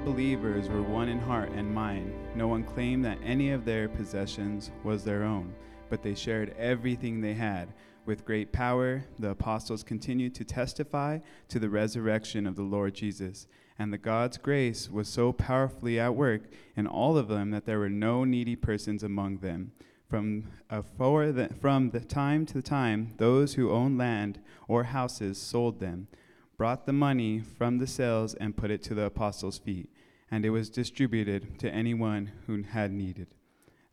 the believers were one in heart and mind. No one claimed that any of their possessions was their own, but they shared everything they had. With great power, the apostles continued to testify to the resurrection of the Lord Jesus. And the God's grace was so powerfully at work in all of them that there were no needy persons among them. From, uh, the, from the time to the time, those who owned land or houses sold them, brought the money from the sales, and put it to the apostles' feet, and it was distributed to anyone who had needed.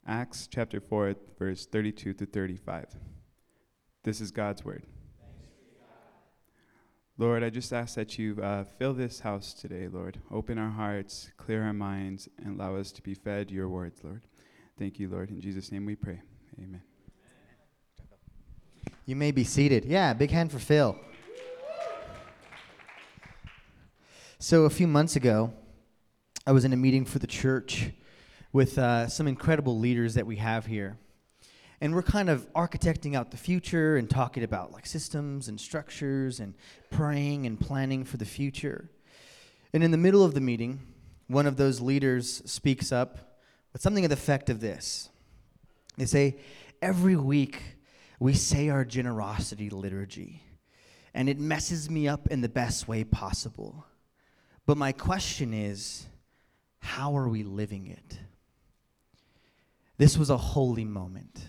Acts chapter 4, verse 32 to 35. This is God's word. Lord, I just ask that you uh, fill this house today, Lord. Open our hearts, clear our minds, and allow us to be fed your words, Lord. Thank you, Lord. In Jesus' name we pray. Amen. You may be seated. Yeah, big hand for Phil. So, a few months ago, I was in a meeting for the church with uh, some incredible leaders that we have here. And we're kind of architecting out the future and talking about like systems and structures and praying and planning for the future. And in the middle of the meeting, one of those leaders speaks up with something of the effect of this. They say, Every week we say our generosity liturgy, and it messes me up in the best way possible. But my question is, how are we living it? This was a holy moment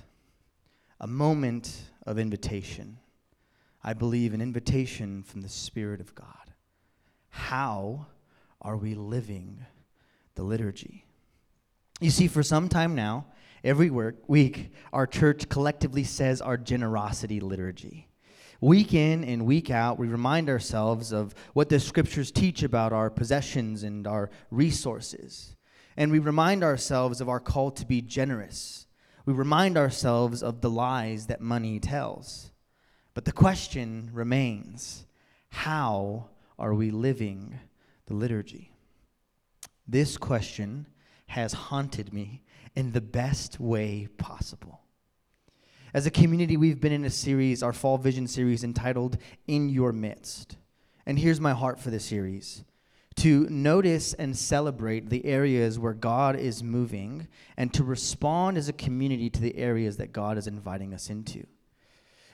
a moment of invitation. I believe an invitation from the Spirit of God. How are we living the liturgy? You see, for some time now, every week, our church collectively says our generosity liturgy. Week in and week out, we remind ourselves of what the scriptures teach about our possessions and our resources. And we remind ourselves of our call to be generous we remind ourselves of the lies that money tells. But the question remains how are we living the liturgy? This question has haunted me in the best way possible. As a community, we've been in a series, our Fall Vision series, entitled In Your Midst. And here's my heart for the series to notice and celebrate the areas where God is moving and to respond as a community to the areas that God is inviting us into.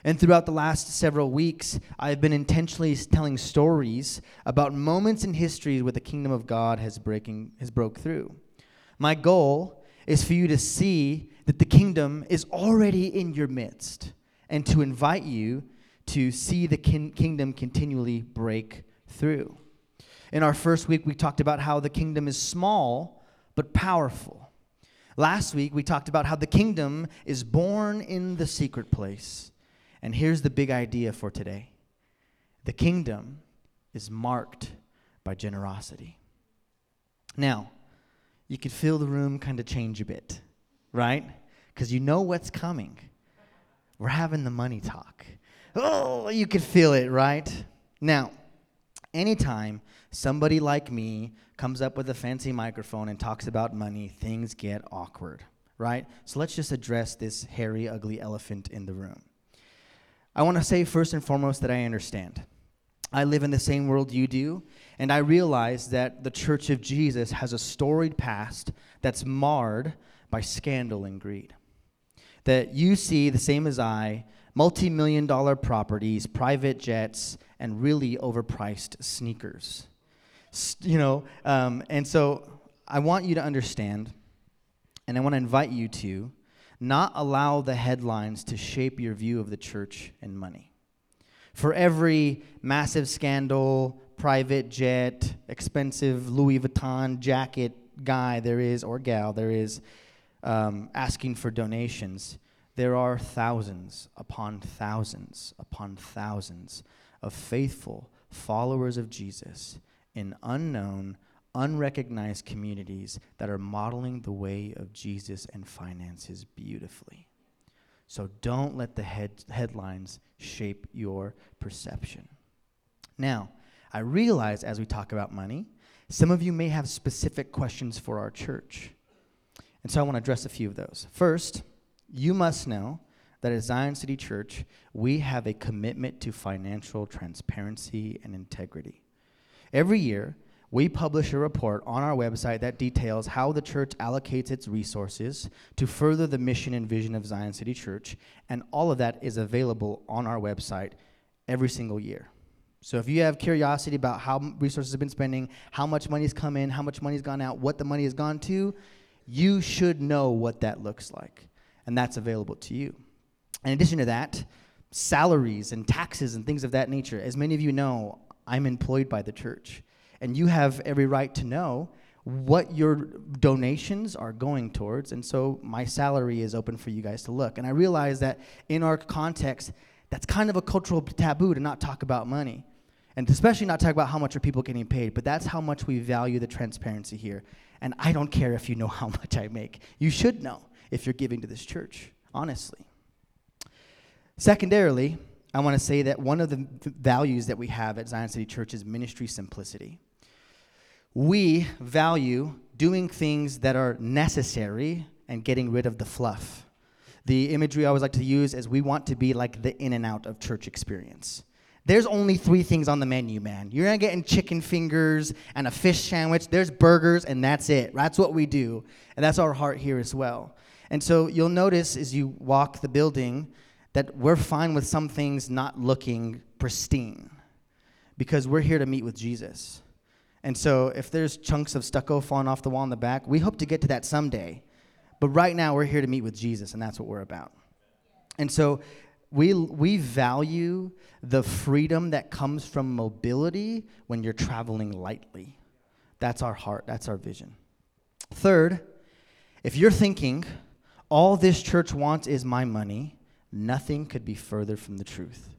And throughout the last several weeks, I've been intentionally telling stories about moments in history where the kingdom of God has breaking has broke through. My goal is for you to see that the kingdom is already in your midst and to invite you to see the kin- kingdom continually break through. In our first week, we talked about how the kingdom is small but powerful. Last week, we talked about how the kingdom is born in the secret place. And here's the big idea for today the kingdom is marked by generosity. Now, you could feel the room kind of change a bit, right? Because you know what's coming. We're having the money talk. Oh, you can feel it, right? Now, anytime somebody like me comes up with a fancy microphone and talks about money, things get awkward, right? So let's just address this hairy, ugly elephant in the room. I want to say first and foremost that I understand. I live in the same world you do, and I realize that the Church of Jesus has a storied past that's marred by scandal and greed. That you see, the same as I, multi million dollar properties, private jets, and really overpriced sneakers you know, um, and so I want you to understand, and I want to invite you to not allow the headlines to shape your view of the church and money. For every massive scandal, private jet, expensive Louis Vuitton jacket guy there is, or gal there is, um, asking for donations, there are thousands upon thousands upon thousands of faithful followers of Jesus in unknown, unrecognized communities that are modeling the way of Jesus and finances beautifully. So don't let the head, headlines shape your perception. Now, I realize as we talk about money, some of you may have specific questions for our church. And so I want to address a few of those. First, you must know that at Zion City Church, we have a commitment to financial transparency and integrity. Every year, we publish a report on our website that details how the church allocates its resources to further the mission and vision of Zion City Church, and all of that is available on our website every single year. So if you have curiosity about how resources have been spending, how much money's come in, how much money's gone out, what the money has gone to, you should know what that looks like. And that's available to you. In addition to that, salaries and taxes and things of that nature. As many of you know, I'm employed by the church. And you have every right to know what your donations are going towards. And so my salary is open for you guys to look. And I realize that in our context, that's kind of a cultural taboo to not talk about money. And especially not talk about how much are people getting paid, but that's how much we value the transparency here. And I don't care if you know how much I make. You should know if you're giving to this church, honestly. Secondarily, I want to say that one of the values that we have at Zion City Church is ministry simplicity. We value doing things that are necessary and getting rid of the fluff. The imagery I always like to use is we want to be like the In-N-Out of church experience. There's only three things on the menu, man. You're not getting chicken fingers and a fish sandwich. There's burgers, and that's it. That's what we do. And that's our heart here as well. And so you'll notice as you walk the building that we're fine with some things not looking pristine because we're here to meet with Jesus. And so if there's chunks of stucco falling off the wall in the back, we hope to get to that someday. But right now, we're here to meet with Jesus, and that's what we're about. And so we, we value the freedom that comes from mobility when you're traveling lightly. That's our heart, that's our vision. Third, if you're thinking, all this church wants is my money, nothing could be further from the truth.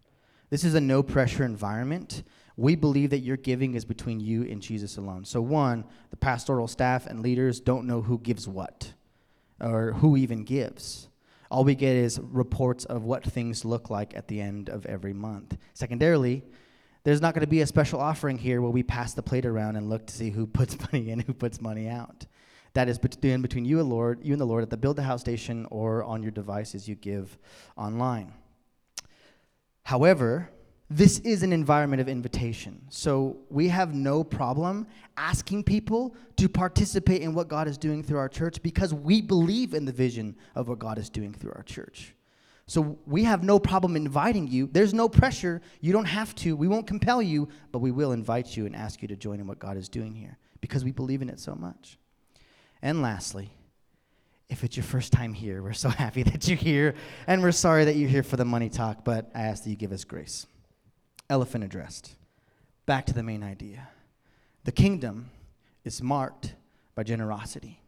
This is a no pressure environment. We believe that your giving is between you and Jesus alone. So, one, the pastoral staff and leaders don't know who gives what or who even gives. All we get is reports of what things look like at the end of every month. Secondarily, there's not going to be a special offering here where we pass the plate around and look to see who puts money in, who puts money out. That is between, between you and Lord, you and the Lord at the Build the House station or on your devices you give online. However, this is an environment of invitation. So we have no problem asking people to participate in what God is doing through our church because we believe in the vision of what God is doing through our church. So we have no problem inviting you. There's no pressure. You don't have to. We won't compel you, but we will invite you and ask you to join in what God is doing here because we believe in it so much. And lastly, if it's your first time here, we're so happy that you're here, and we're sorry that you're here for the money talk, but I ask that you give us grace elephant addressed. Back to the main idea. The kingdom is marked by generosity.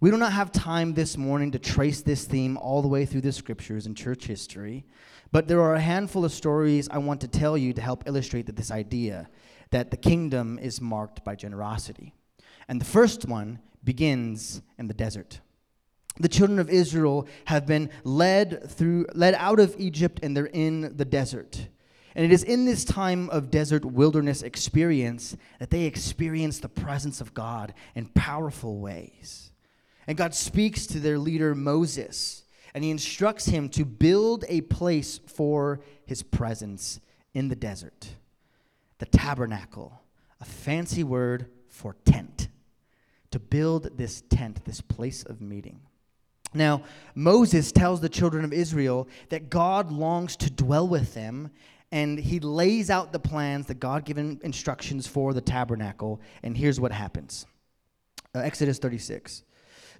We do not have time this morning to trace this theme all the way through the scriptures and church history, but there are a handful of stories I want to tell you to help illustrate that this idea that the kingdom is marked by generosity. And the first one begins in the desert. The children of Israel have been led through led out of Egypt and they're in the desert. And it is in this time of desert wilderness experience that they experience the presence of God in powerful ways. And God speaks to their leader Moses, and he instructs him to build a place for his presence in the desert. The tabernacle, a fancy word for tent. To build this tent, this place of meeting. Now, Moses tells the children of Israel that God longs to dwell with them and he lays out the plans, the God given instructions for the tabernacle. And here's what happens uh, Exodus 36.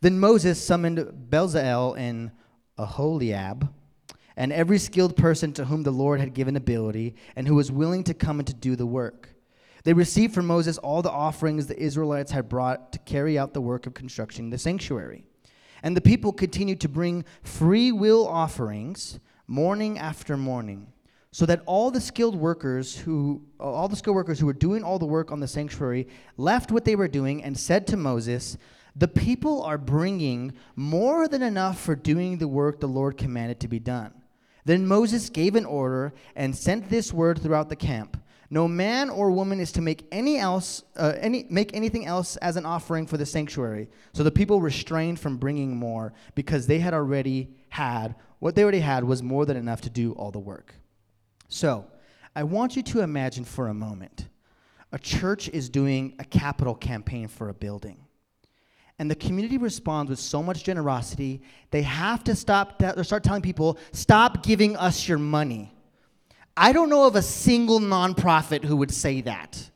Then Moses summoned Bezalel and Aholiab, and every skilled person to whom the Lord had given ability, and who was willing to come and to do the work. They received from Moses all the offerings the Israelites had brought to carry out the work of constructing the sanctuary. And the people continued to bring free will offerings morning after morning so that all the skilled workers who all the skilled workers who were doing all the work on the sanctuary left what they were doing and said to Moses, "The people are bringing more than enough for doing the work the Lord commanded to be done." Then Moses gave an order and sent this word throughout the camp: No man or woman is to make any else uh, any make anything else as an offering for the sanctuary. So the people restrained from bringing more because they had already had what they already had was more than enough to do all the work. So, I want you to imagine for a moment a church is doing a capital campaign for a building. And the community responds with so much generosity, they have to stop or start telling people, stop giving us your money. I don't know of a single nonprofit who would say that.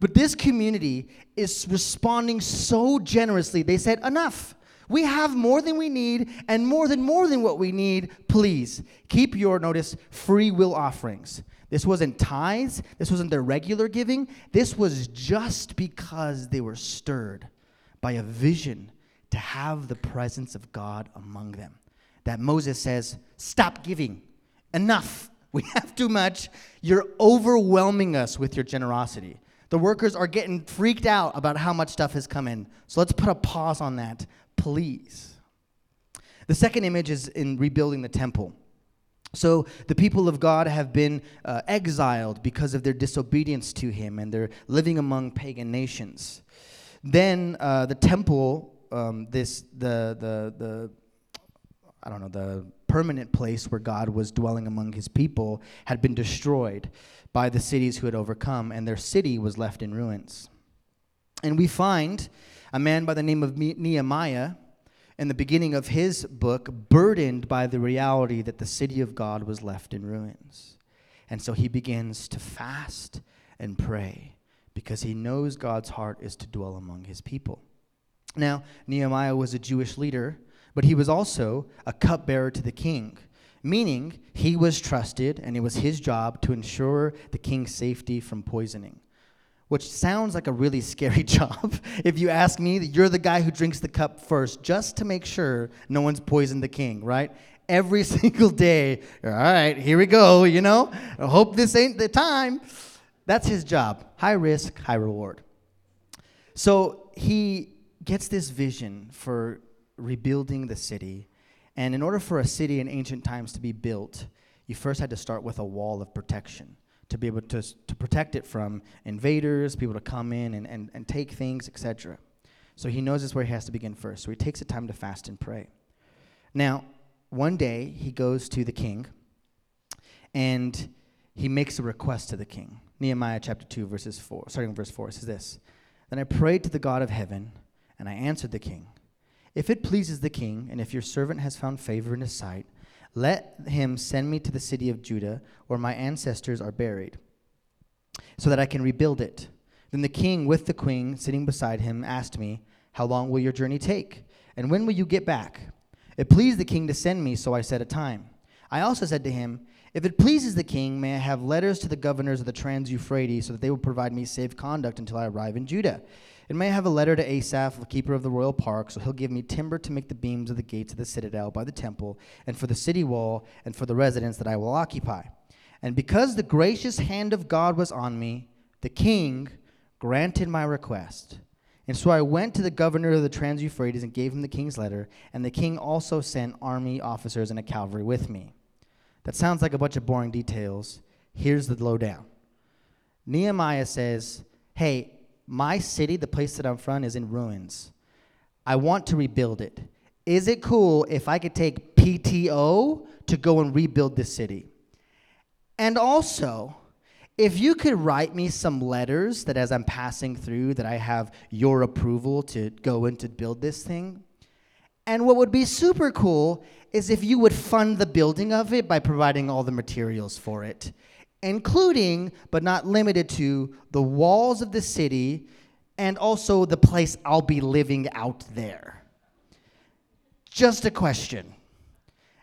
But this community is responding so generously. They said, enough. We have more than we need and more than more than what we need. Please keep your notice free will offerings. This wasn't tithes, this wasn't their regular giving. This was just because they were stirred by a vision to have the presence of God among them. That Moses says, Stop giving. Enough. We have too much. You're overwhelming us with your generosity. The workers are getting freaked out about how much stuff has come in. So let's put a pause on that, please. The second image is in rebuilding the temple. So the people of God have been uh, exiled because of their disobedience to Him, and they're living among pagan nations. Then uh, the temple, um, this the the the I don't know the permanent place where God was dwelling among His people, had been destroyed by the cities who had overcome, and their city was left in ruins. And we find a man by the name of Nehemiah in the beginning of his book, burdened by the reality that the city of God was left in ruins. And so he begins to fast and pray because he knows God's heart is to dwell among his people. Now, Nehemiah was a Jewish leader, but he was also a cupbearer to the king, meaning he was trusted and it was his job to ensure the king's safety from poisoning which sounds like a really scary job. if you ask me, you're the guy who drinks the cup first just to make sure no one's poisoned the king, right? Every single day, all right, here we go, you know? I hope this ain't the time. That's his job. High risk, high reward. So he gets this vision for rebuilding the city. And in order for a city in ancient times to be built, you first had to start with a wall of protection to be able to, to protect it from invaders, people to come in and, and, and take things, etc. So he knows this where he has to begin first. So he takes the time to fast and pray. Now, one day he goes to the king and he makes a request to the king. Nehemiah chapter 2, verses 4, starting verse 4 says this Then I prayed to the God of heaven, and I answered the king, If it pleases the king, and if your servant has found favor in his sight, let him send me to the city of Judah, where my ancestors are buried, so that I can rebuild it. Then the king, with the queen sitting beside him, asked me, How long will your journey take? And when will you get back? It pleased the king to send me, so I set a time. I also said to him, If it pleases the king, may I have letters to the governors of the Trans Euphrates, so that they will provide me safe conduct until I arrive in Judah? And may have a letter to Asaph, the keeper of the royal park, so he'll give me timber to make the beams of the gates of the citadel by the temple, and for the city wall, and for the residence that I will occupy. And because the gracious hand of God was on me, the king granted my request. And so I went to the governor of the Trans Euphrates and gave him the king's letter, and the king also sent army officers and a cavalry with me. That sounds like a bunch of boring details. Here's the lowdown Nehemiah says, Hey, my city, the place that I'm from, is in ruins. I want to rebuild it. Is it cool if I could take PTO to go and rebuild this city? And also, if you could write me some letters that as I'm passing through that I have your approval to go in to build this thing. And what would be super cool is if you would fund the building of it by providing all the materials for it including but not limited to the walls of the city and also the place I'll be living out there. Just a question.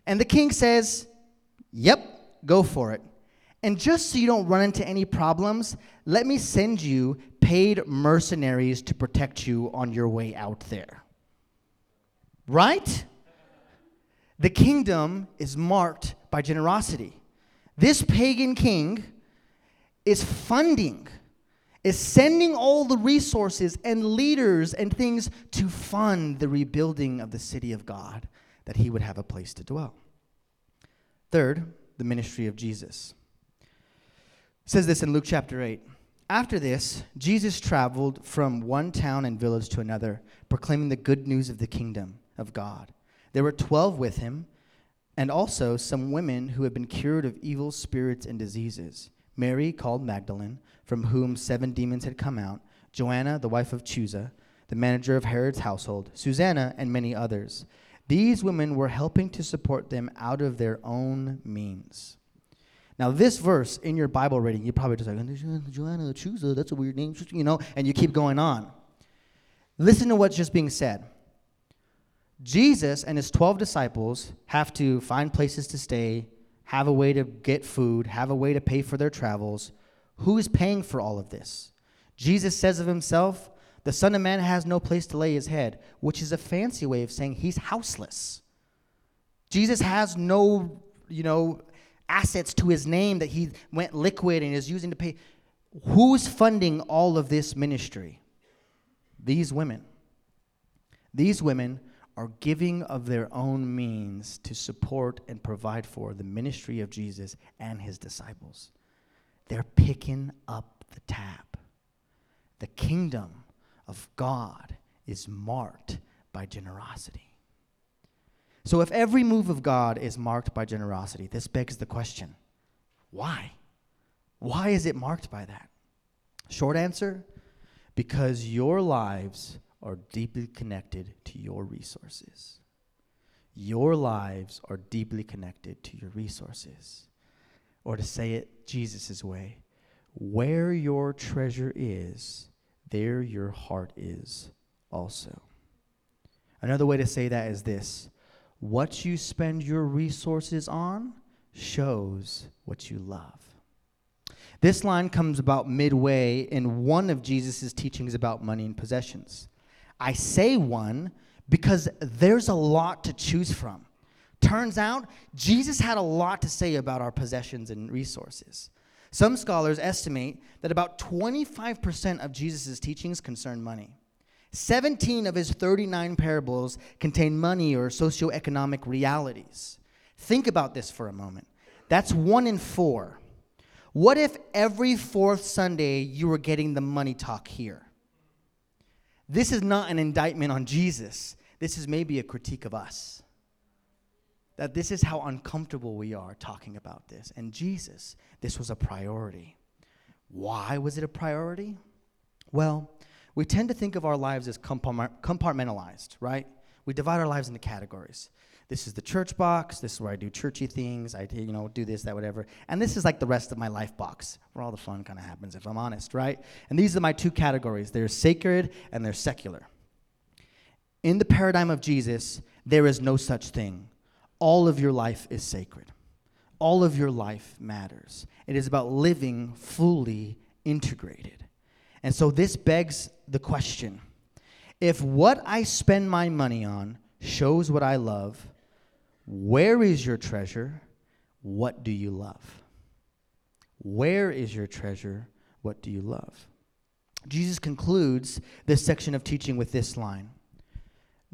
And the king says, Yep, go for it. And just so you don't run into any problems, let me send you paid mercenaries to protect you on your way out there. Right? The kingdom is marked by generosity. This pagan king is funding, is sending all the resources and leaders and things to fund the rebuilding of the city of God, that he would have a place to dwell. Third, the ministry of Jesus. It says this in Luke chapter 8. After this, Jesus traveled from one town and village to another, proclaiming the good news of the kingdom of God. There were 12 with him and also some women who had been cured of evil spirits and diseases. Mary, called Magdalene, from whom seven demons had come out, Joanna, the wife of Chuza, the manager of Herod's household, Susanna, and many others. These women were helping to support them out of their own means. Now, this verse in your Bible reading, you probably just like, Joanna, Chuza, that's a weird name, you know, and you keep going on. Listen to what's just being said. Jesus and his 12 disciples have to find places to stay, have a way to get food, have a way to pay for their travels. Who is paying for all of this? Jesus says of himself, the Son of Man has no place to lay his head, which is a fancy way of saying he's houseless. Jesus has no, you know, assets to his name that he went liquid and is using to pay. Who's funding all of this ministry? These women. These women are giving of their own means to support and provide for the ministry of Jesus and his disciples. They're picking up the tab. The kingdom of God is marked by generosity. So, if every move of God is marked by generosity, this begs the question why? Why is it marked by that? Short answer because your lives are deeply connected to your resources. Your lives are deeply connected to your resources. Or to say it Jesus' way, where your treasure is, there your heart is also. Another way to say that is this what you spend your resources on shows what you love. This line comes about midway in one of Jesus' teachings about money and possessions. I say one because there's a lot to choose from. Turns out, Jesus had a lot to say about our possessions and resources. Some scholars estimate that about 25% of Jesus' teachings concern money. 17 of his 39 parables contain money or socioeconomic realities. Think about this for a moment. That's one in four. What if every fourth Sunday you were getting the money talk here? This is not an indictment on Jesus. This is maybe a critique of us. That this is how uncomfortable we are talking about this. And Jesus, this was a priority. Why was it a priority? Well, we tend to think of our lives as compartmentalized, right? We divide our lives into categories this is the church box. This is where I do churchy things. I you know do this, that, whatever. And this is like the rest of my life box, where all the fun kind of happens, if I'm honest, right? And these are my two categories. They're sacred and they're secular. In the paradigm of Jesus, there is no such thing. All of your life is sacred. All of your life matters. It is about living fully integrated. And so this begs the question if what I spend my money on shows what I love, where is your treasure? What do you love? Where is your treasure? What do you love? Jesus concludes this section of teaching with this line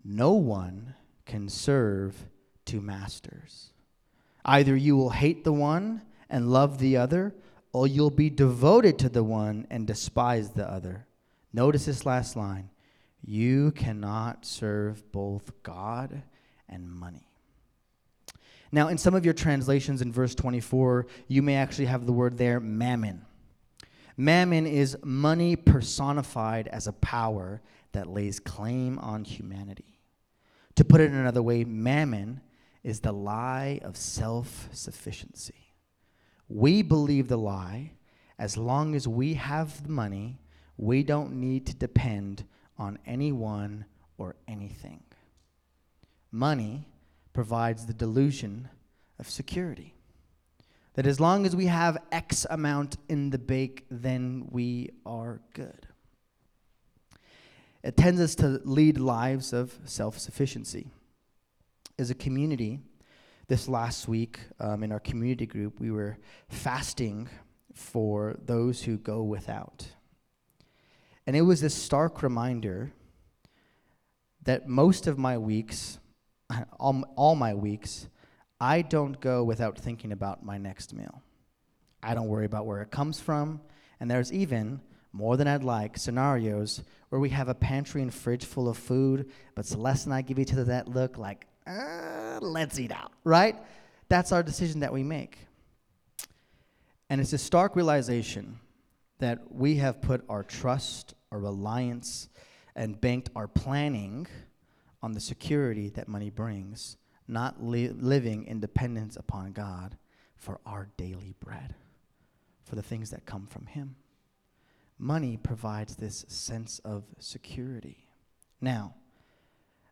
No one can serve two masters. Either you will hate the one and love the other, or you'll be devoted to the one and despise the other. Notice this last line You cannot serve both God and money. Now, in some of your translations in verse 24, you may actually have the word there, mammon. Mammon is money personified as a power that lays claim on humanity. To put it another way, mammon is the lie of self sufficiency. We believe the lie as long as we have the money, we don't need to depend on anyone or anything. Money provides the delusion of security. That as long as we have X amount in the bank, then we are good. It tends us to lead lives of self sufficiency. As a community, this last week um, in our community group, we were fasting for those who go without. And it was a stark reminder that most of my weeks all, all my weeks, I don't go without thinking about my next meal. I don't worry about where it comes from. And there's even, more than I'd like, scenarios where we have a pantry and fridge full of food, but Celeste and I give each other that look like, uh, let's eat out, right? That's our decision that we make. And it's a stark realization that we have put our trust, our reliance, and banked our planning on the security that money brings, not li- living in dependence upon God for our daily bread, for the things that come from Him. Money provides this sense of security. Now,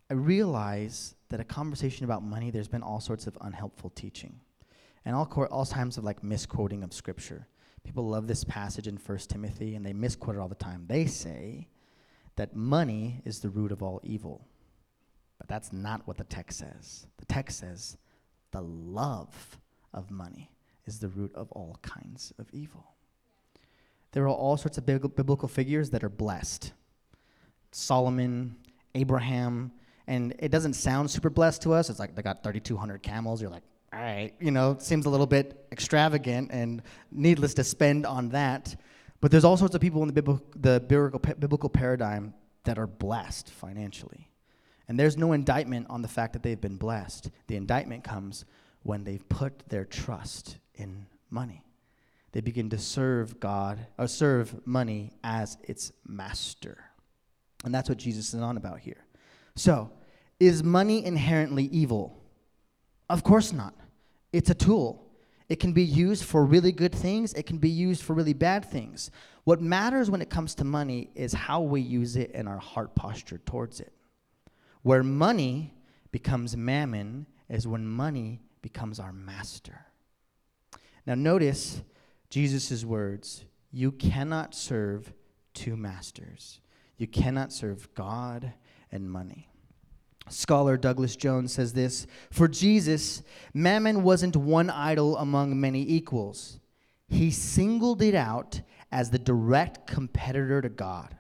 I realize that a conversation about money, there's been all sorts of unhelpful teaching and all, cor- all times of like misquoting of scripture. People love this passage in 1 Timothy and they misquote it all the time. They say that money is the root of all evil. But that's not what the text says. The text says the love of money is the root of all kinds of evil. There are all sorts of biblical figures that are blessed Solomon, Abraham, and it doesn't sound super blessed to us. It's like they got 3,200 camels. You're like, all right, you know, seems a little bit extravagant and needless to spend on that. But there's all sorts of people in the biblical, the biblical, biblical paradigm that are blessed financially. And there's no indictment on the fact that they've been blessed. The indictment comes when they've put their trust in money. They begin to serve God, or serve money as its master. And that's what Jesus is on about here. So, is money inherently evil? Of course not. It's a tool. It can be used for really good things, it can be used for really bad things. What matters when it comes to money is how we use it and our heart posture towards it. Where money becomes mammon is when money becomes our master. Now, notice Jesus' words You cannot serve two masters. You cannot serve God and money. Scholar Douglas Jones says this For Jesus, mammon wasn't one idol among many equals. He singled it out as the direct competitor to God.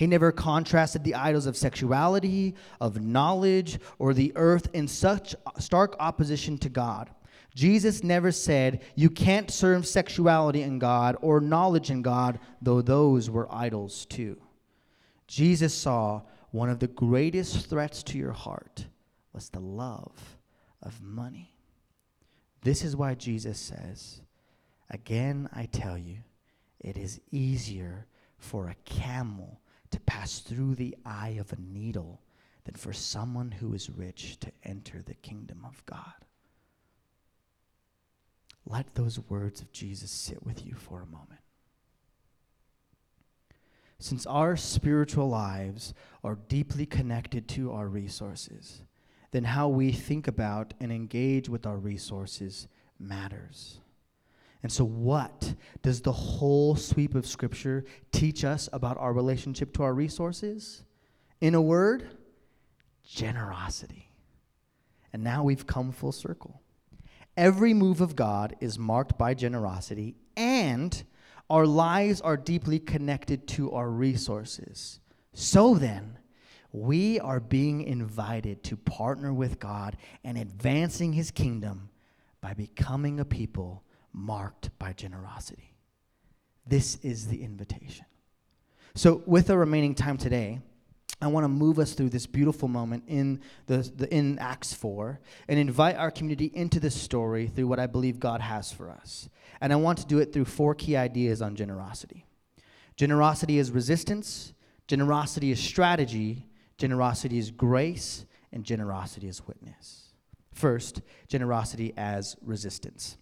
He never contrasted the idols of sexuality, of knowledge, or the earth in such stark opposition to God. Jesus never said, You can't serve sexuality in God or knowledge in God, though those were idols too. Jesus saw one of the greatest threats to your heart was the love of money. This is why Jesus says, Again, I tell you, it is easier for a camel to pass through the eye of a needle than for someone who is rich to enter the kingdom of God. Let those words of Jesus sit with you for a moment. Since our spiritual lives are deeply connected to our resources, then how we think about and engage with our resources matters. And so, what does the whole sweep of Scripture teach us about our relationship to our resources? In a word, generosity. And now we've come full circle. Every move of God is marked by generosity and our lives are deeply connected to our resources. So then, we are being invited to partner with God and advancing his kingdom by becoming a people marked by generosity. This is the invitation. So, with the remaining time today, I want to move us through this beautiful moment in, the, the, in Acts 4 and invite our community into this story through what I believe God has for us. And I want to do it through four key ideas on generosity generosity is resistance, generosity is strategy, generosity is grace, and generosity is witness. First, generosity as resistance.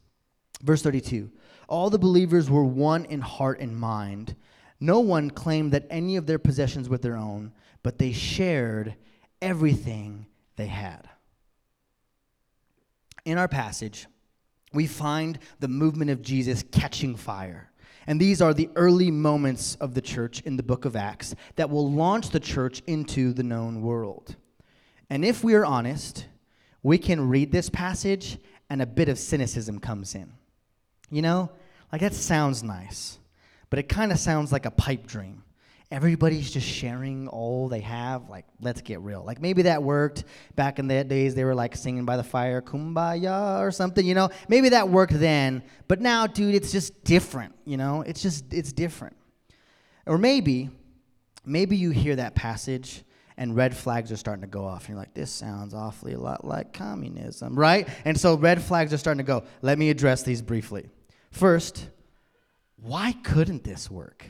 Verse 32 All the believers were one in heart and mind. No one claimed that any of their possessions were their own but they shared everything they had. In our passage, we find the movement of Jesus catching fire. And these are the early moments of the church in the book of Acts that will launch the church into the known world. And if we are honest, we can read this passage and a bit of cynicism comes in. You know, like that sounds nice, but it kind of sounds like a pipe dream everybody's just sharing all they have. Like, let's get real. Like, maybe that worked back in the days. They were like singing by the fire, kumbaya or something, you know? Maybe that worked then. But now, dude, it's just different, you know? It's just, it's different. Or maybe, maybe you hear that passage and red flags are starting to go off. And you're like, this sounds awfully a lot like communism, right? And so red flags are starting to go. Let me address these briefly. First, why couldn't this work?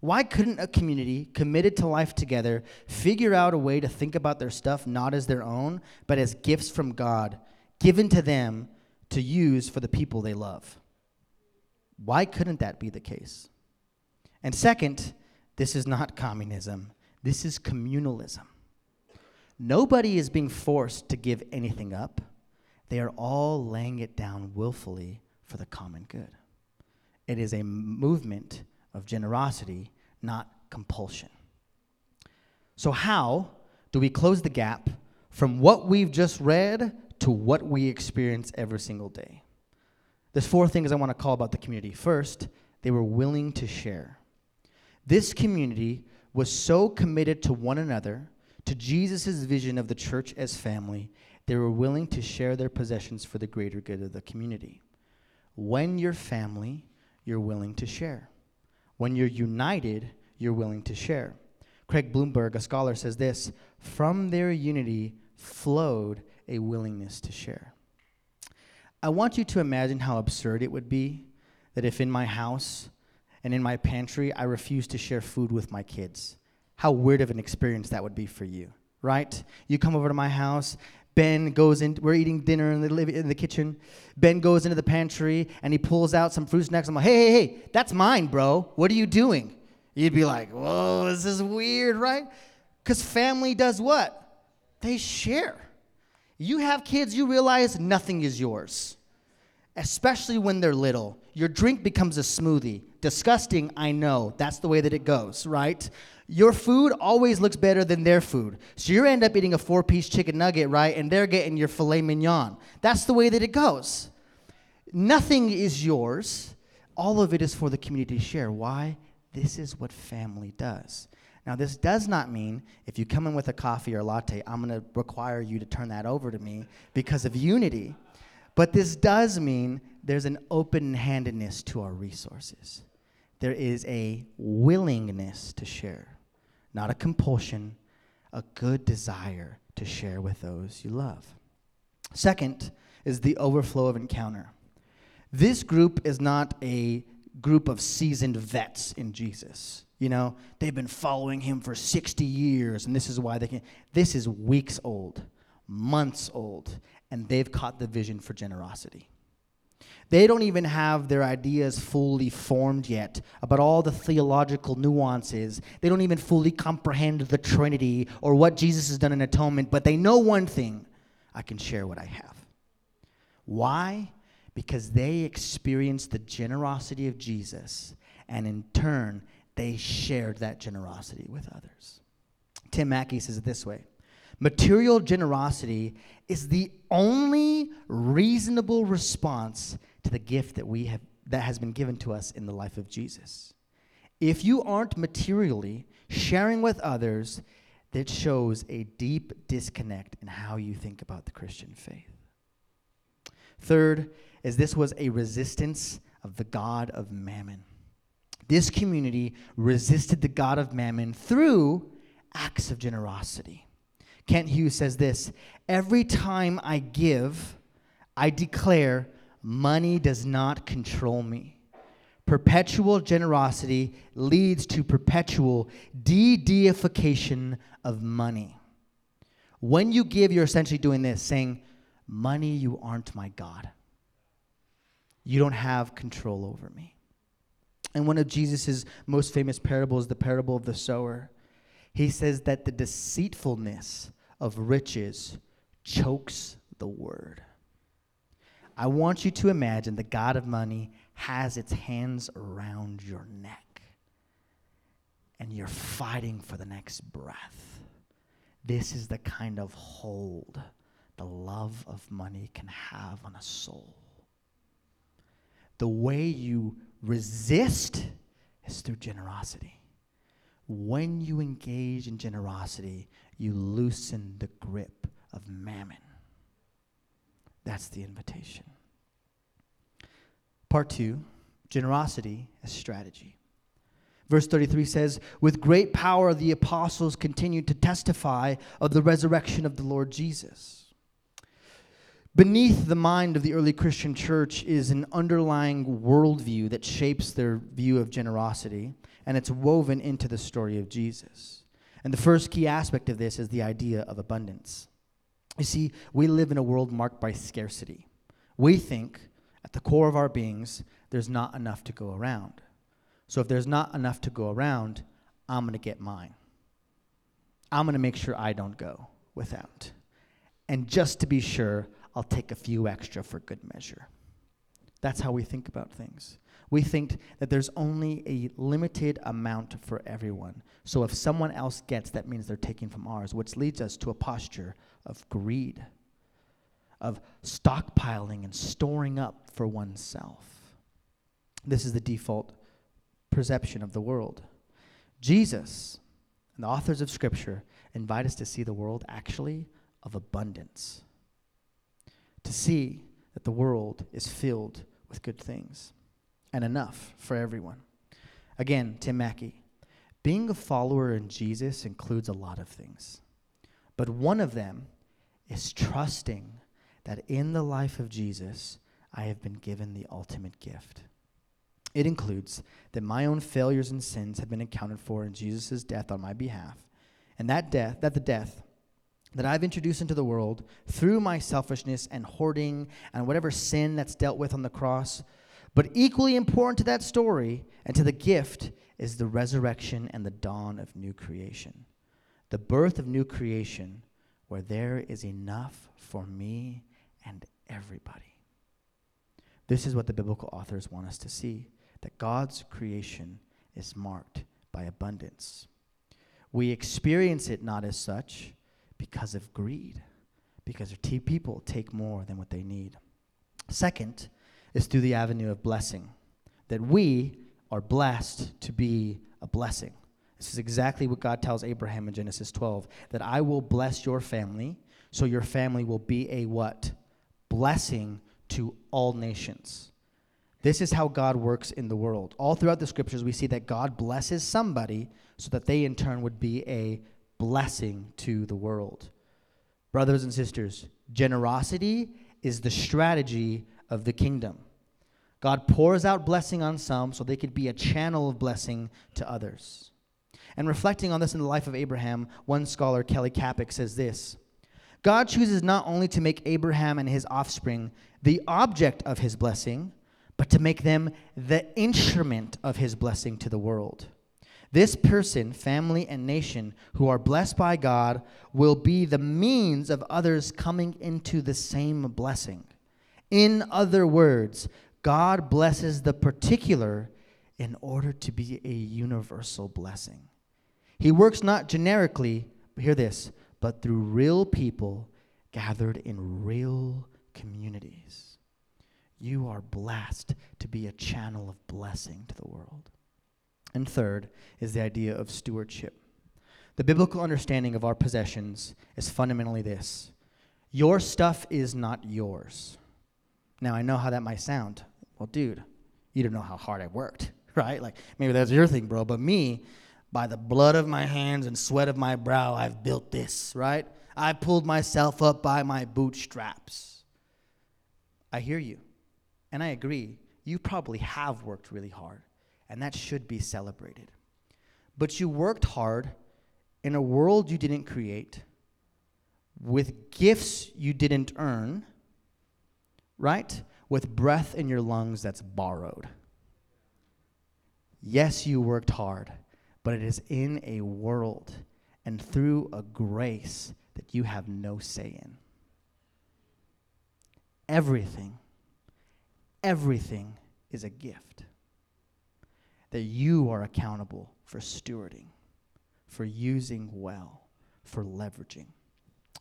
Why couldn't a community committed to life together figure out a way to think about their stuff not as their own, but as gifts from God given to them to use for the people they love? Why couldn't that be the case? And second, this is not communism, this is communalism. Nobody is being forced to give anything up. They are all laying it down willfully for the common good. It is a movement of generosity, not compulsion. So, how do we close the gap from what we've just read to what we experience every single day? There's four things I want to call about the community. First, they were willing to share. This community was so committed to one another, to Jesus' vision of the church as family, they were willing to share their possessions for the greater good of the community. When you're family, you're willing to share. When you're united, you're willing to share. Craig Blomberg, a scholar, says this From their unity flowed a willingness to share. I want you to imagine how absurd it would be that if in my house and in my pantry I refused to share food with my kids. How weird of an experience that would be for you, right? You come over to my house, Ben goes in, we're eating dinner in the, in the kitchen. Ben goes into the pantry and he pulls out some fruit snacks. I'm like, hey, hey, hey, that's mine, bro. What are you doing? You'd be like, whoa, this is weird, right? Because family does what? They share. You have kids, you realize nothing is yours, especially when they're little. Your drink becomes a smoothie. Disgusting, I know. That's the way that it goes, right? Your food always looks better than their food. So you end up eating a four piece chicken nugget, right? And they're getting your filet mignon. That's the way that it goes. Nothing is yours, all of it is for the community to share. Why? This is what family does. Now, this does not mean if you come in with a coffee or a latte, I'm going to require you to turn that over to me because of unity. But this does mean there's an open handedness to our resources. There is a willingness to share not a compulsion, a good desire to share with those you love. Second is the overflow of encounter. This group is not a group of seasoned vets in Jesus. You know, they've been following him for 60 years, and this is why they can. This is weeks old, months old, and they've caught the vision for generosity. They don't even have their ideas fully formed yet about all the theological nuances. They don't even fully comprehend the Trinity or what Jesus has done in atonement, but they know one thing I can share what I have. Why? Because they experienced the generosity of Jesus, and in turn, they shared that generosity with others. Tim Mackie says it this way Material generosity is the only reasonable response to the gift that we have that has been given to us in the life of Jesus. If you aren't materially sharing with others, that shows a deep disconnect in how you think about the Christian faith. Third, is this was a resistance of the God of mammon. This community resisted the God of mammon through acts of generosity. Kent Hughes says this Every time I give, I declare Money does not control me. Perpetual generosity leads to perpetual de deification of money. When you give, you're essentially doing this, saying, Money, you aren't my God. You don't have control over me. And one of Jesus' most famous parables, the parable of the sower, he says that the deceitfulness of riches chokes the word. I want you to imagine the God of money has its hands around your neck and you're fighting for the next breath. This is the kind of hold the love of money can have on a soul. The way you resist is through generosity. When you engage in generosity, you loosen the grip of mammon. That's the invitation. Part two generosity as strategy. Verse 33 says, With great power the apostles continued to testify of the resurrection of the Lord Jesus. Beneath the mind of the early Christian church is an underlying worldview that shapes their view of generosity, and it's woven into the story of Jesus. And the first key aspect of this is the idea of abundance. You see, we live in a world marked by scarcity. We think, at the core of our beings, there's not enough to go around. So if there's not enough to go around, I'm going to get mine. I'm going to make sure I don't go without. And just to be sure, I'll take a few extra for good measure. That's how we think about things. We think that there's only a limited amount for everyone. So if someone else gets, that means they're taking from ours, which leads us to a posture of greed, of stockpiling and storing up for oneself. This is the default perception of the world. Jesus and the authors of Scripture invite us to see the world actually of abundance, to see that the world is filled with good things and enough for everyone. Again, Tim Mackie. being a follower in Jesus includes a lot of things, but one of them is trusting that in the life of Jesus, I have been given the ultimate gift. It includes that my own failures and sins have been accounted for in Jesus' death on my behalf, and that death, that the death that I've introduced into the world through my selfishness and hoarding and whatever sin that's dealt with on the cross. But equally important to that story and to the gift is the resurrection and the dawn of new creation. The birth of new creation where there is enough for me and everybody. This is what the biblical authors want us to see that God's creation is marked by abundance. We experience it not as such because of greed, because people take more than what they need. Second is through the avenue of blessing, that we are blessed to be a blessing. This is exactly what God tells Abraham in Genesis 12 that I will bless your family, so your family will be a what? Blessing to all nations. This is how God works in the world. All throughout the scriptures, we see that God blesses somebody so that they in turn would be a blessing to the world. Brothers and sisters, generosity is the strategy of the kingdom. God pours out blessing on some so they could be a channel of blessing to others. And reflecting on this in the life of Abraham, one scholar, Kelly Kapic, says this God chooses not only to make Abraham and his offspring the object of his blessing, but to make them the instrument of his blessing to the world. This person, family, and nation who are blessed by God will be the means of others coming into the same blessing. In other words, God blesses the particular in order to be a universal blessing. He works not generically, but hear this, but through real people gathered in real communities. You are blessed to be a channel of blessing to the world. And third is the idea of stewardship. The biblical understanding of our possessions is fundamentally this your stuff is not yours. Now, I know how that might sound. Well, dude, you don't know how hard I worked, right? Like, maybe that's your thing, bro. But me, by the blood of my hands and sweat of my brow, I've built this, right? I pulled myself up by my bootstraps. I hear you, and I agree. You probably have worked really hard and that should be celebrated. But you worked hard in a world you didn't create, with gifts you didn't earn, right? With breath in your lungs that's borrowed. Yes, you worked hard, but it is in a world and through a grace that you have no say in. Everything, everything is a gift that you are accountable for stewarding, for using well, for leveraging.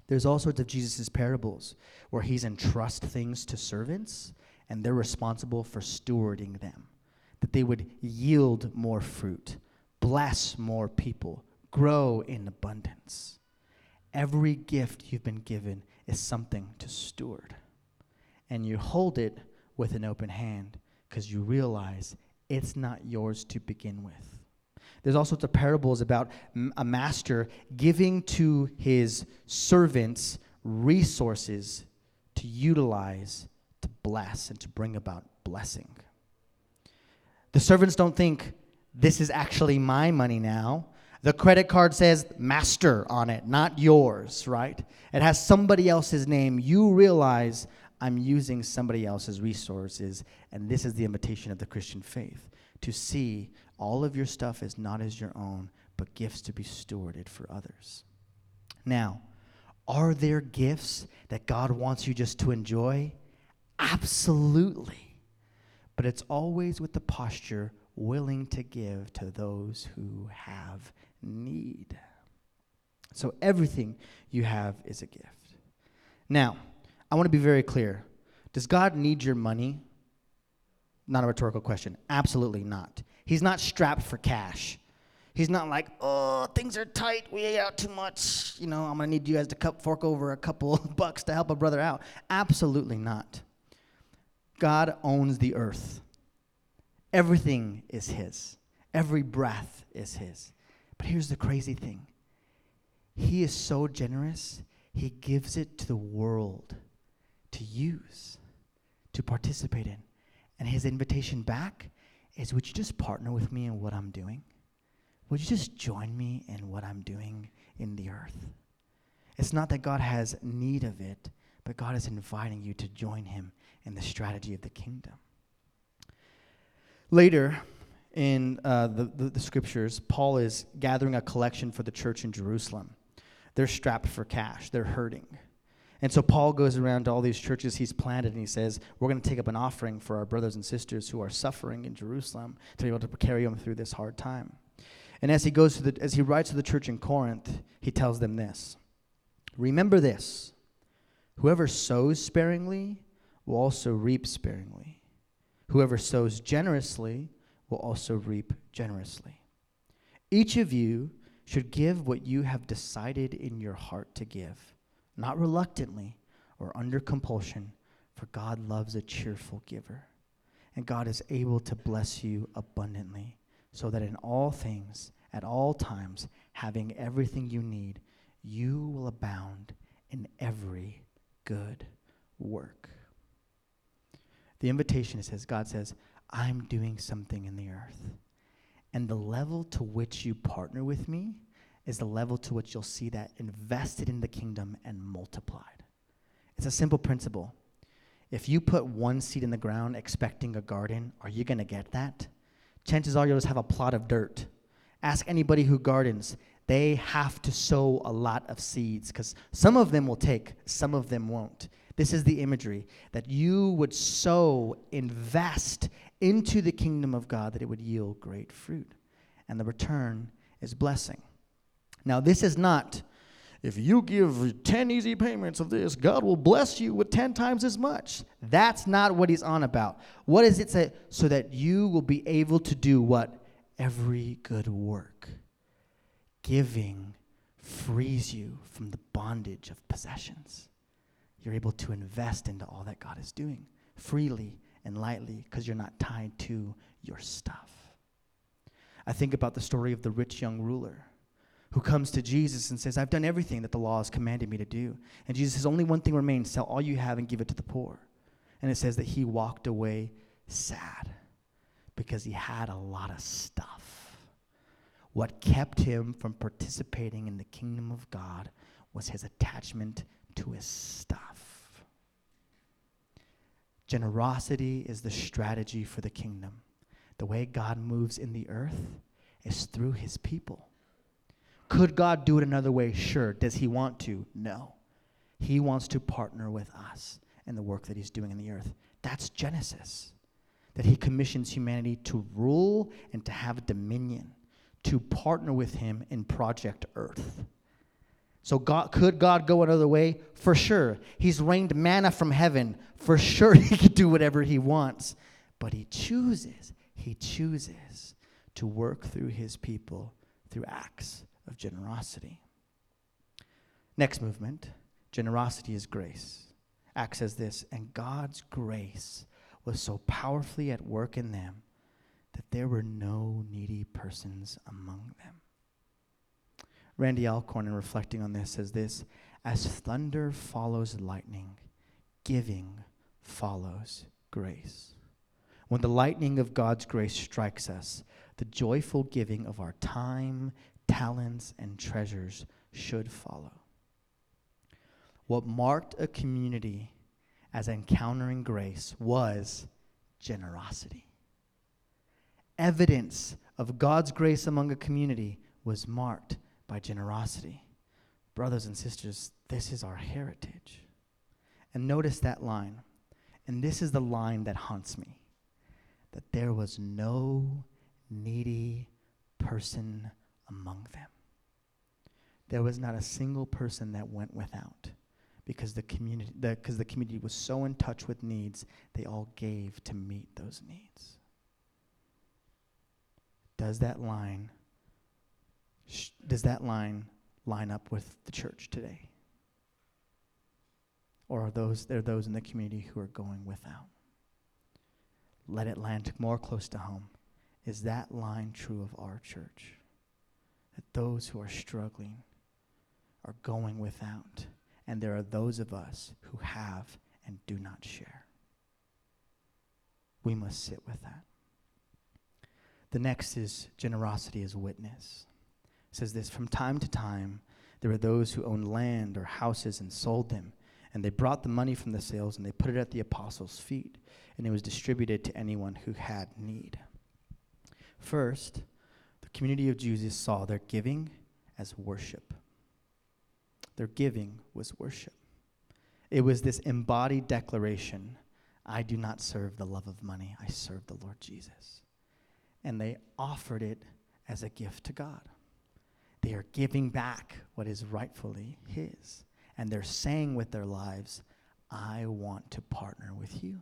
There's all sorts of Jesus' parables where he's entrust things to servants and they're responsible for stewarding them, that they would yield more fruit, bless more people, grow in abundance. Every gift you've been given is something to steward. And you hold it with an open hand because you realize it's not yours to begin with. There's all sorts of parables about a master giving to his servants resources to utilize, to bless, and to bring about blessing. The servants don't think, this is actually my money now. The credit card says master on it, not yours, right? It has somebody else's name. You realize I'm using somebody else's resources, and this is the invitation of the Christian faith to see all of your stuff is not as your own, but gifts to be stewarded for others. Now, are there gifts that God wants you just to enjoy? Absolutely. But it's always with the posture willing to give to those who have need. So everything you have is a gift. Now, I want to be very clear. Does God need your money? Not a rhetorical question. Absolutely not. He's not strapped for cash. He's not like, oh, things are tight. We ate out too much. You know, I'm going to need you guys to cup, fork over a couple bucks to help a brother out. Absolutely not. God owns the earth. Everything is His, every breath is His. But here's the crazy thing He is so generous, He gives it to the world to use, to participate in. And His invitation back is would you just partner with me in what I'm doing? Would you just join me in what I'm doing in the earth? It's not that God has need of it, but God is inviting you to join Him in the strategy of the kingdom. Later in uh, the, the, the scriptures, Paul is gathering a collection for the church in Jerusalem. They're strapped for cash, they're hurting. And so Paul goes around to all these churches he's planted and he says, We're going to take up an offering for our brothers and sisters who are suffering in Jerusalem to be able to carry them through this hard time. And as he goes to the, as he writes to the church in Corinth, he tells them this Remember this whoever sows sparingly will also reap sparingly. Whoever sows generously will also reap generously. Each of you should give what you have decided in your heart to give, not reluctantly or under compulsion, for God loves a cheerful giver. And God is able to bless you abundantly, so that in all things, at all times, having everything you need, you will abound in every good work. The invitation says, God says, I'm doing something in the earth. And the level to which you partner with me is the level to which you'll see that invested in the kingdom and multiplied. It's a simple principle. If you put one seed in the ground expecting a garden, are you going to get that? Chances are you'll just have a plot of dirt. Ask anybody who gardens. They have to sow a lot of seeds because some of them will take, some of them won't. This is the imagery that you would sow, invest into the kingdom of God, that it would yield great fruit. And the return is blessing. Now, this is not, if you give 10 easy payments of this, God will bless you with 10 times as much. That's not what he's on about. What does it say? So that you will be able to do what? Every good work. Giving frees you from the bondage of possessions you're able to invest into all that God is doing freely and lightly because you're not tied to your stuff. I think about the story of the rich young ruler who comes to Jesus and says, I've done everything that the law has commanded me to do. And Jesus says, Only one thing remains sell all you have and give it to the poor. And it says that he walked away sad because he had a lot of stuff. What kept him from participating in the kingdom of God was his attachment to his stuff. Generosity is the strategy for the kingdom. The way God moves in the earth is through his people. Could God do it another way? Sure. Does he want to? No. He wants to partner with us in the work that he's doing in the earth. That's Genesis. That he commissions humanity to rule and to have dominion, to partner with him in Project Earth. So God could God go another way? For sure. He's rained manna from heaven. For sure he could do whatever he wants. But he chooses, he chooses to work through his people through acts of generosity. Next movement, generosity is grace. Acts says this, and God's grace was so powerfully at work in them that there were no needy persons among them. Randy Alcorn, in reflecting on this, says this As thunder follows lightning, giving follows grace. When the lightning of God's grace strikes us, the joyful giving of our time, talents, and treasures should follow. What marked a community as encountering grace was generosity. Evidence of God's grace among a community was marked by generosity. Brothers and sisters, this is our heritage. And notice that line. And this is the line that haunts me that there was no needy person among them. There was not a single person that went without because the community because the, the community was so in touch with needs, they all gave to meet those needs. Does that line sh- does that line line up with the church today? Or are those there are those in the community who are going without? Let it land more close to home. Is that line true of our church? That those who are struggling are going without, and there are those of us who have and do not share. We must sit with that. The next is generosity as witness. It says this from time to time, there were those who owned land or houses and sold them, and they brought the money from the sales and they put it at the apostles' feet, and it was distributed to anyone who had need. First, community of Jesus saw their giving as worship. Their giving was worship. It was this embodied declaration I do not serve the love of money, I serve the Lord Jesus. And they offered it as a gift to God. They are giving back what is rightfully His. And they're saying with their lives, I want to partner with you.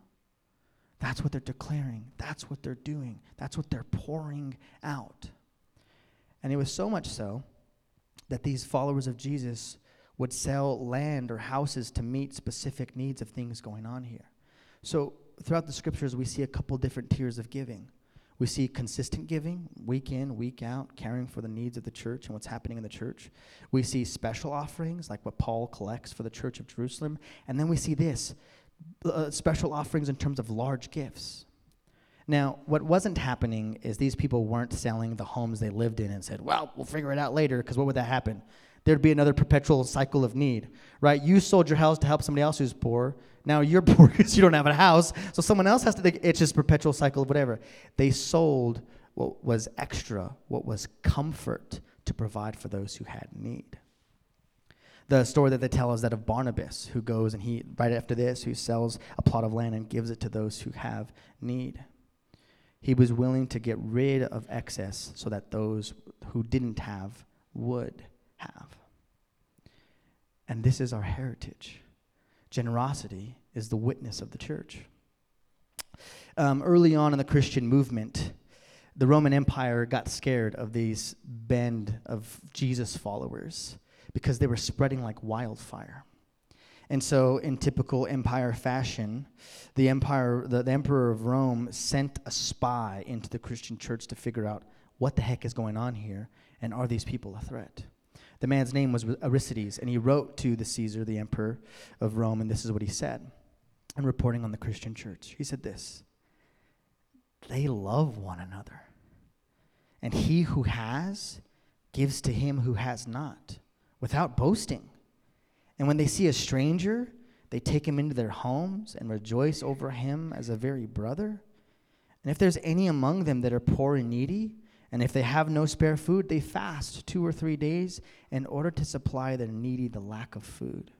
That's what they're declaring. That's what they're doing. That's what they're pouring out. And it was so much so that these followers of Jesus would sell land or houses to meet specific needs of things going on here. So throughout the scriptures, we see a couple different tiers of giving. We see consistent giving, week in, week out, caring for the needs of the church and what's happening in the church. We see special offerings, like what Paul collects for the church of Jerusalem. And then we see this uh, special offerings in terms of large gifts. Now, what wasn't happening is these people weren't selling the homes they lived in and said, well, we'll figure it out later, because what would that happen? There'd be another perpetual cycle of need, right? You sold your house to help somebody else who's poor. Now you're poor because you don't have a house, so someone else has to, think it's just perpetual cycle of whatever. They sold what was extra, what was comfort to provide for those who had need. The story that they tell is that of Barnabas, who goes and he, right after this, who sells a plot of land and gives it to those who have need. He was willing to get rid of excess so that those who didn't have would have. And this is our heritage. Generosity is the witness of the church. Um, early on in the Christian movement, the Roman Empire got scared of these band of Jesus followers because they were spreading like wildfire. And so, in typical empire fashion, the empire, the, the, emperor of Rome sent a spy into the Christian church to figure out what the heck is going on here, and are these people a threat? The man's name was Aristides, and he wrote to the Caesar, the emperor of Rome, and this is what he said, in reporting on the Christian church. He said this: They love one another, and he who has gives to him who has not without boasting. And when they see a stranger, they take him into their homes and rejoice over him as a very brother. And if there's any among them that are poor and needy, and if they have no spare food, they fast two or three days in order to supply their needy the lack of food.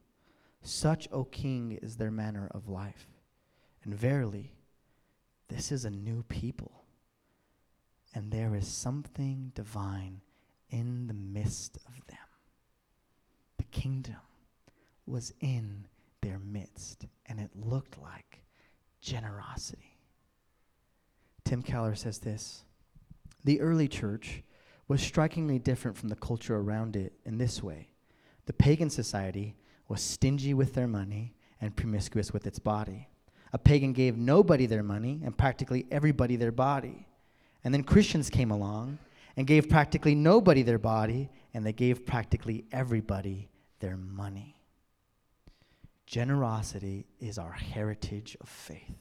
Such, O king, is their manner of life. And verily, this is a new people. And there is something divine in the midst of them the kingdom was in their midst, and it looked like generosity. Tim Keller says this The early church was strikingly different from the culture around it in this way the pagan society was stingy with their money and promiscuous with its body. A pagan gave nobody their money and practically everybody their body. And then Christians came along and gave practically nobody their body, and they gave practically everybody their money. Generosity is our heritage of faith.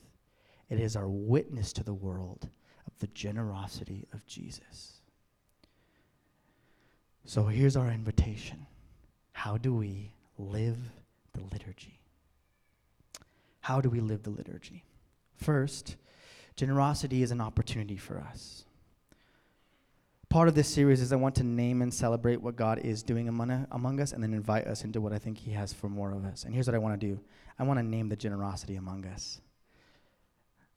It is our witness to the world of the generosity of Jesus. So here's our invitation How do we live the liturgy? How do we live the liturgy? First, generosity is an opportunity for us. Part of this series is I want to name and celebrate what God is doing among, among us and then invite us into what I think He has for more of us. And here's what I want to do I want to name the generosity among us.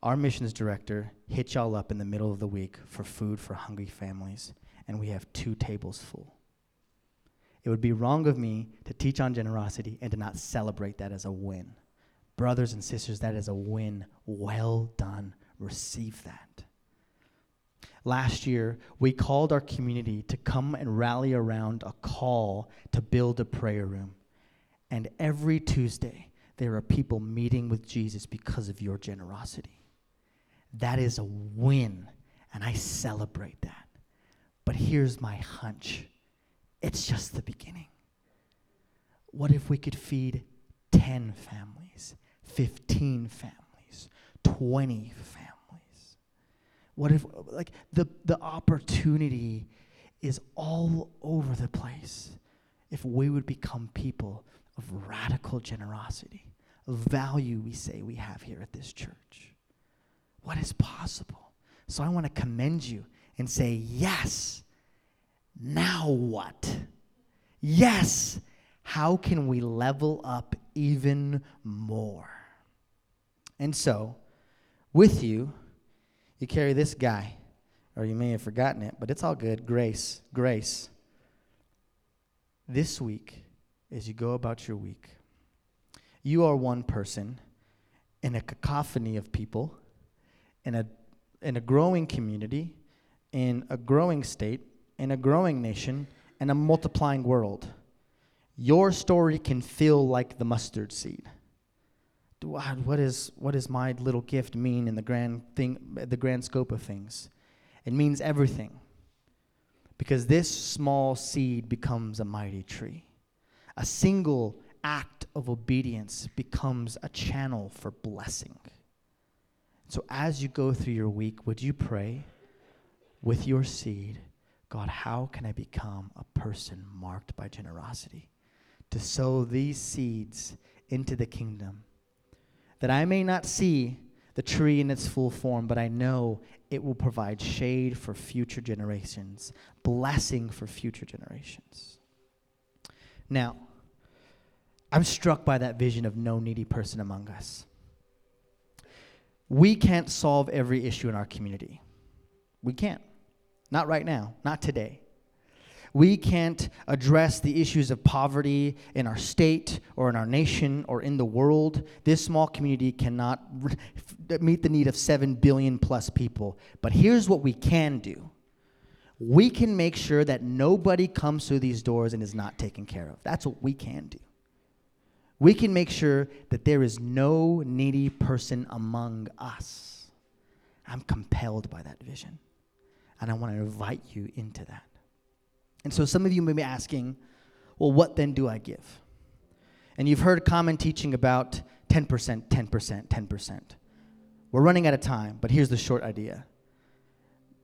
Our missions director hit y'all up in the middle of the week for food for hungry families, and we have two tables full. It would be wrong of me to teach on generosity and to not celebrate that as a win. Brothers and sisters, that is a win. Well done. Receive that. Last year, we called our community to come and rally around a call to build a prayer room. And every Tuesday, there are people meeting with Jesus because of your generosity. That is a win, and I celebrate that. But here's my hunch it's just the beginning. What if we could feed 10 families, 15 families, 20 families? What if, like, the, the opportunity is all over the place if we would become people of radical generosity, of value we say we have here at this church? What is possible? So I want to commend you and say, yes. Now what? Yes. How can we level up even more? And so, with you, you carry this guy, or you may have forgotten it, but it's all good. Grace, grace. This week, as you go about your week, you are one person in a cacophony of people, in a, in a growing community, in a growing state, in a growing nation, and a multiplying world. Your story can feel like the mustard seed. What is what does my little gift mean in the grand thing, the grand scope of things? It means everything. Because this small seed becomes a mighty tree. A single act of obedience becomes a channel for blessing. So as you go through your week, would you pray with your seed, God, how can I become a person marked by generosity? To sow these seeds into the kingdom that I may not see the tree in its full form, but I know it will provide shade for future generations, blessing for future generations. Now, I'm struck by that vision of no needy person among us. We can't solve every issue in our community. We can't. Not right now, not today. We can't address the issues of poverty in our state or in our nation or in the world. This small community cannot meet the need of 7 billion plus people. But here's what we can do we can make sure that nobody comes through these doors and is not taken care of. That's what we can do. We can make sure that there is no needy person among us. I'm compelled by that vision. And I want to invite you into that. And so some of you may be asking, well, what then do I give? And you've heard common teaching about 10%, 10%, 10%. We're running out of time, but here's the short idea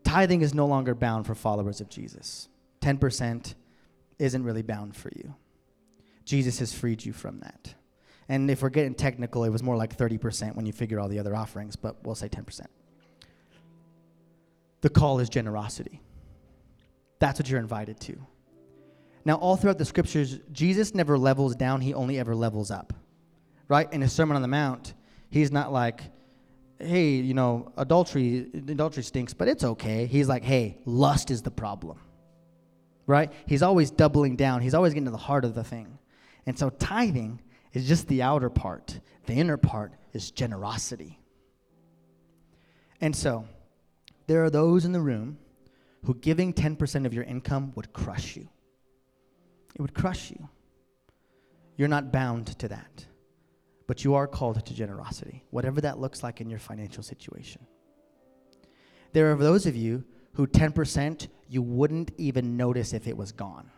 tithing is no longer bound for followers of Jesus. 10% isn't really bound for you. Jesus has freed you from that. And if we're getting technical, it was more like 30% when you figure all the other offerings, but we'll say 10%. The call is generosity. That's what you're invited to. Now, all throughout the scriptures, Jesus never levels down, he only ever levels up. Right? In his Sermon on the Mount, he's not like, hey, you know, adultery, adultery stinks, but it's okay. He's like, hey, lust is the problem. Right? He's always doubling down. He's always getting to the heart of the thing. And so tithing is just the outer part. The inner part is generosity. And so, there are those in the room who giving 10% of your income would crush you. It would crush you. You're not bound to that, but you are called to generosity, whatever that looks like in your financial situation. There are those of you who 10% you wouldn't even notice if it was gone.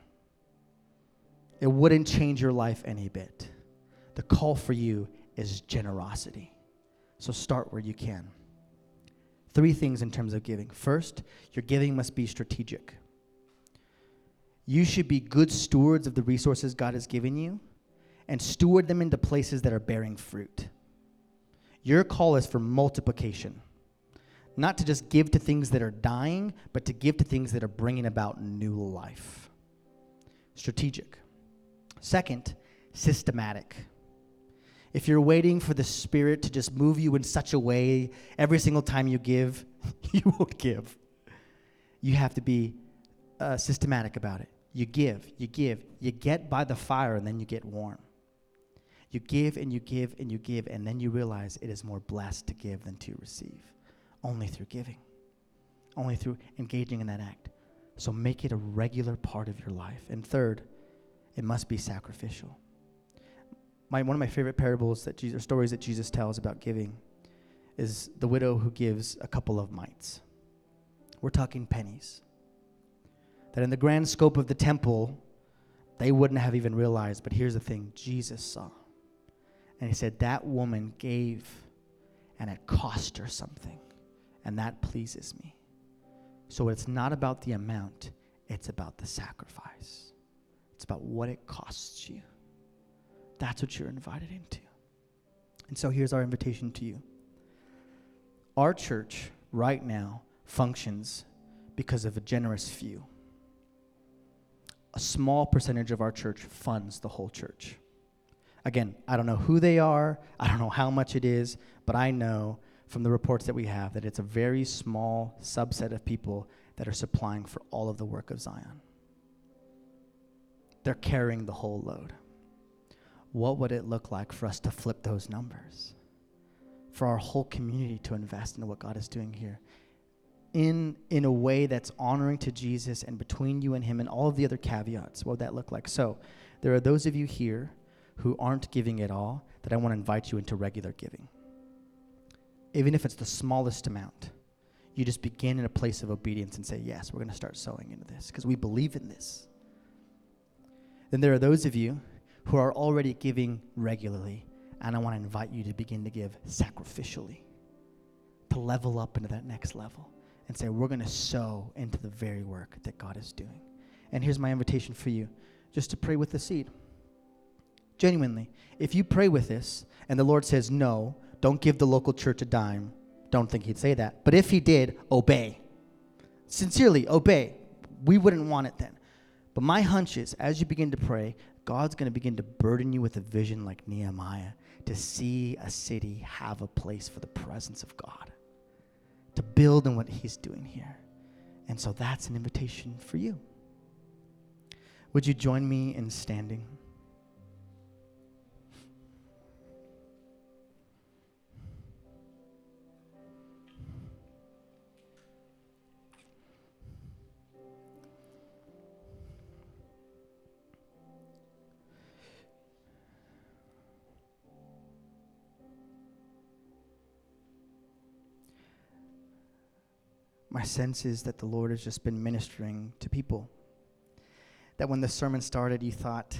It wouldn't change your life any bit. the call for you is generosity. So start where you can. Three things in terms of giving. First, your giving must be strategic. You should be good stewards of the resources God has given you and steward them into places that are bearing fruit. Your call is for multiplication, not to just give to things that are dying, but to give to things that are bringing about new life. Strategic. Second, systematic. If you're waiting for the Spirit to just move you in such a way every single time you give, you won't give. You have to be uh, systematic about it. You give, you give, you get by the fire, and then you get warm. You give and you give and you give, and then you realize it is more blessed to give than to receive. Only through giving, only through engaging in that act. So make it a regular part of your life. And third, it must be sacrificial. My, one of my favorite parables that Jesus, stories that Jesus tells about giving is the widow who gives a couple of mites. We're talking pennies. That in the grand scope of the temple, they wouldn't have even realized. But here's the thing Jesus saw. And he said, That woman gave, and it cost her something. And that pleases me. So it's not about the amount, it's about the sacrifice. It's about what it costs you. That's what you're invited into. And so here's our invitation to you. Our church right now functions because of a generous few. A small percentage of our church funds the whole church. Again, I don't know who they are, I don't know how much it is, but I know from the reports that we have that it's a very small subset of people that are supplying for all of the work of Zion. They're carrying the whole load. What would it look like for us to flip those numbers? For our whole community to invest in what God is doing here in in a way that's honoring to Jesus and between you and him and all of the other caveats. What would that look like? So, there are those of you here who aren't giving at all that I want to invite you into regular giving. Even if it's the smallest amount, you just begin in a place of obedience and say, Yes, we're going to start sowing into this because we believe in this. Then there are those of you who are already giving regularly, and I want to invite you to begin to give sacrificially, to level up into that next level and say, We're going to sow into the very work that God is doing. And here's my invitation for you just to pray with the seed. Genuinely, if you pray with this and the Lord says, No, don't give the local church a dime, don't think He'd say that. But if He did, obey. Sincerely, obey. We wouldn't want it then. But my hunch is, as you begin to pray, God's going to begin to burden you with a vision like Nehemiah to see a city have a place for the presence of God, to build on what He's doing here. And so that's an invitation for you. Would you join me in standing? My sense is that the Lord has just been ministering to people. That when the sermon started, you thought,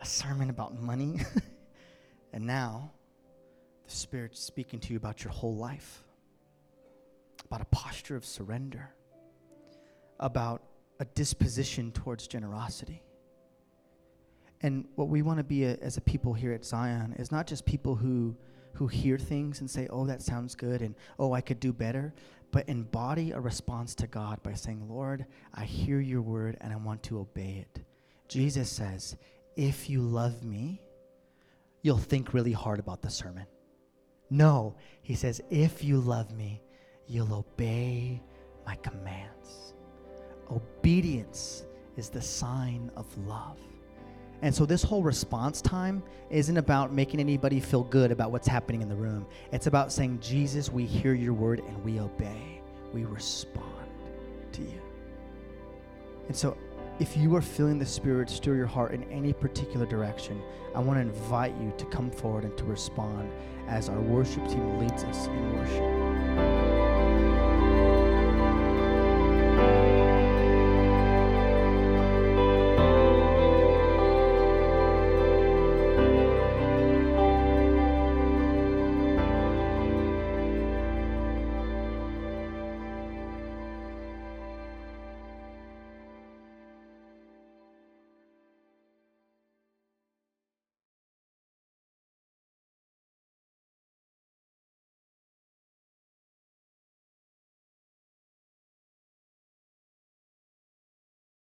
a sermon about money? and now, the Spirit's speaking to you about your whole life, about a posture of surrender, about a disposition towards generosity. And what we want to be a, as a people here at Zion is not just people who who hear things and say, "Oh, that sounds good," and "Oh, I could do better," but embody a response to God by saying, Lord, I hear your word and I want to obey it. Jesus says, If you love me, you'll think really hard about the sermon. No, he says, If you love me, you'll obey my commands. Obedience is the sign of love. And so this whole response time isn't about making anybody feel good about what's happening in the room. It's about saying, Jesus, we hear your word and we obey. We respond to you. And so if you are feeling the Spirit stir your heart in any particular direction, I want to invite you to come forward and to respond as our worship team leads us in worship.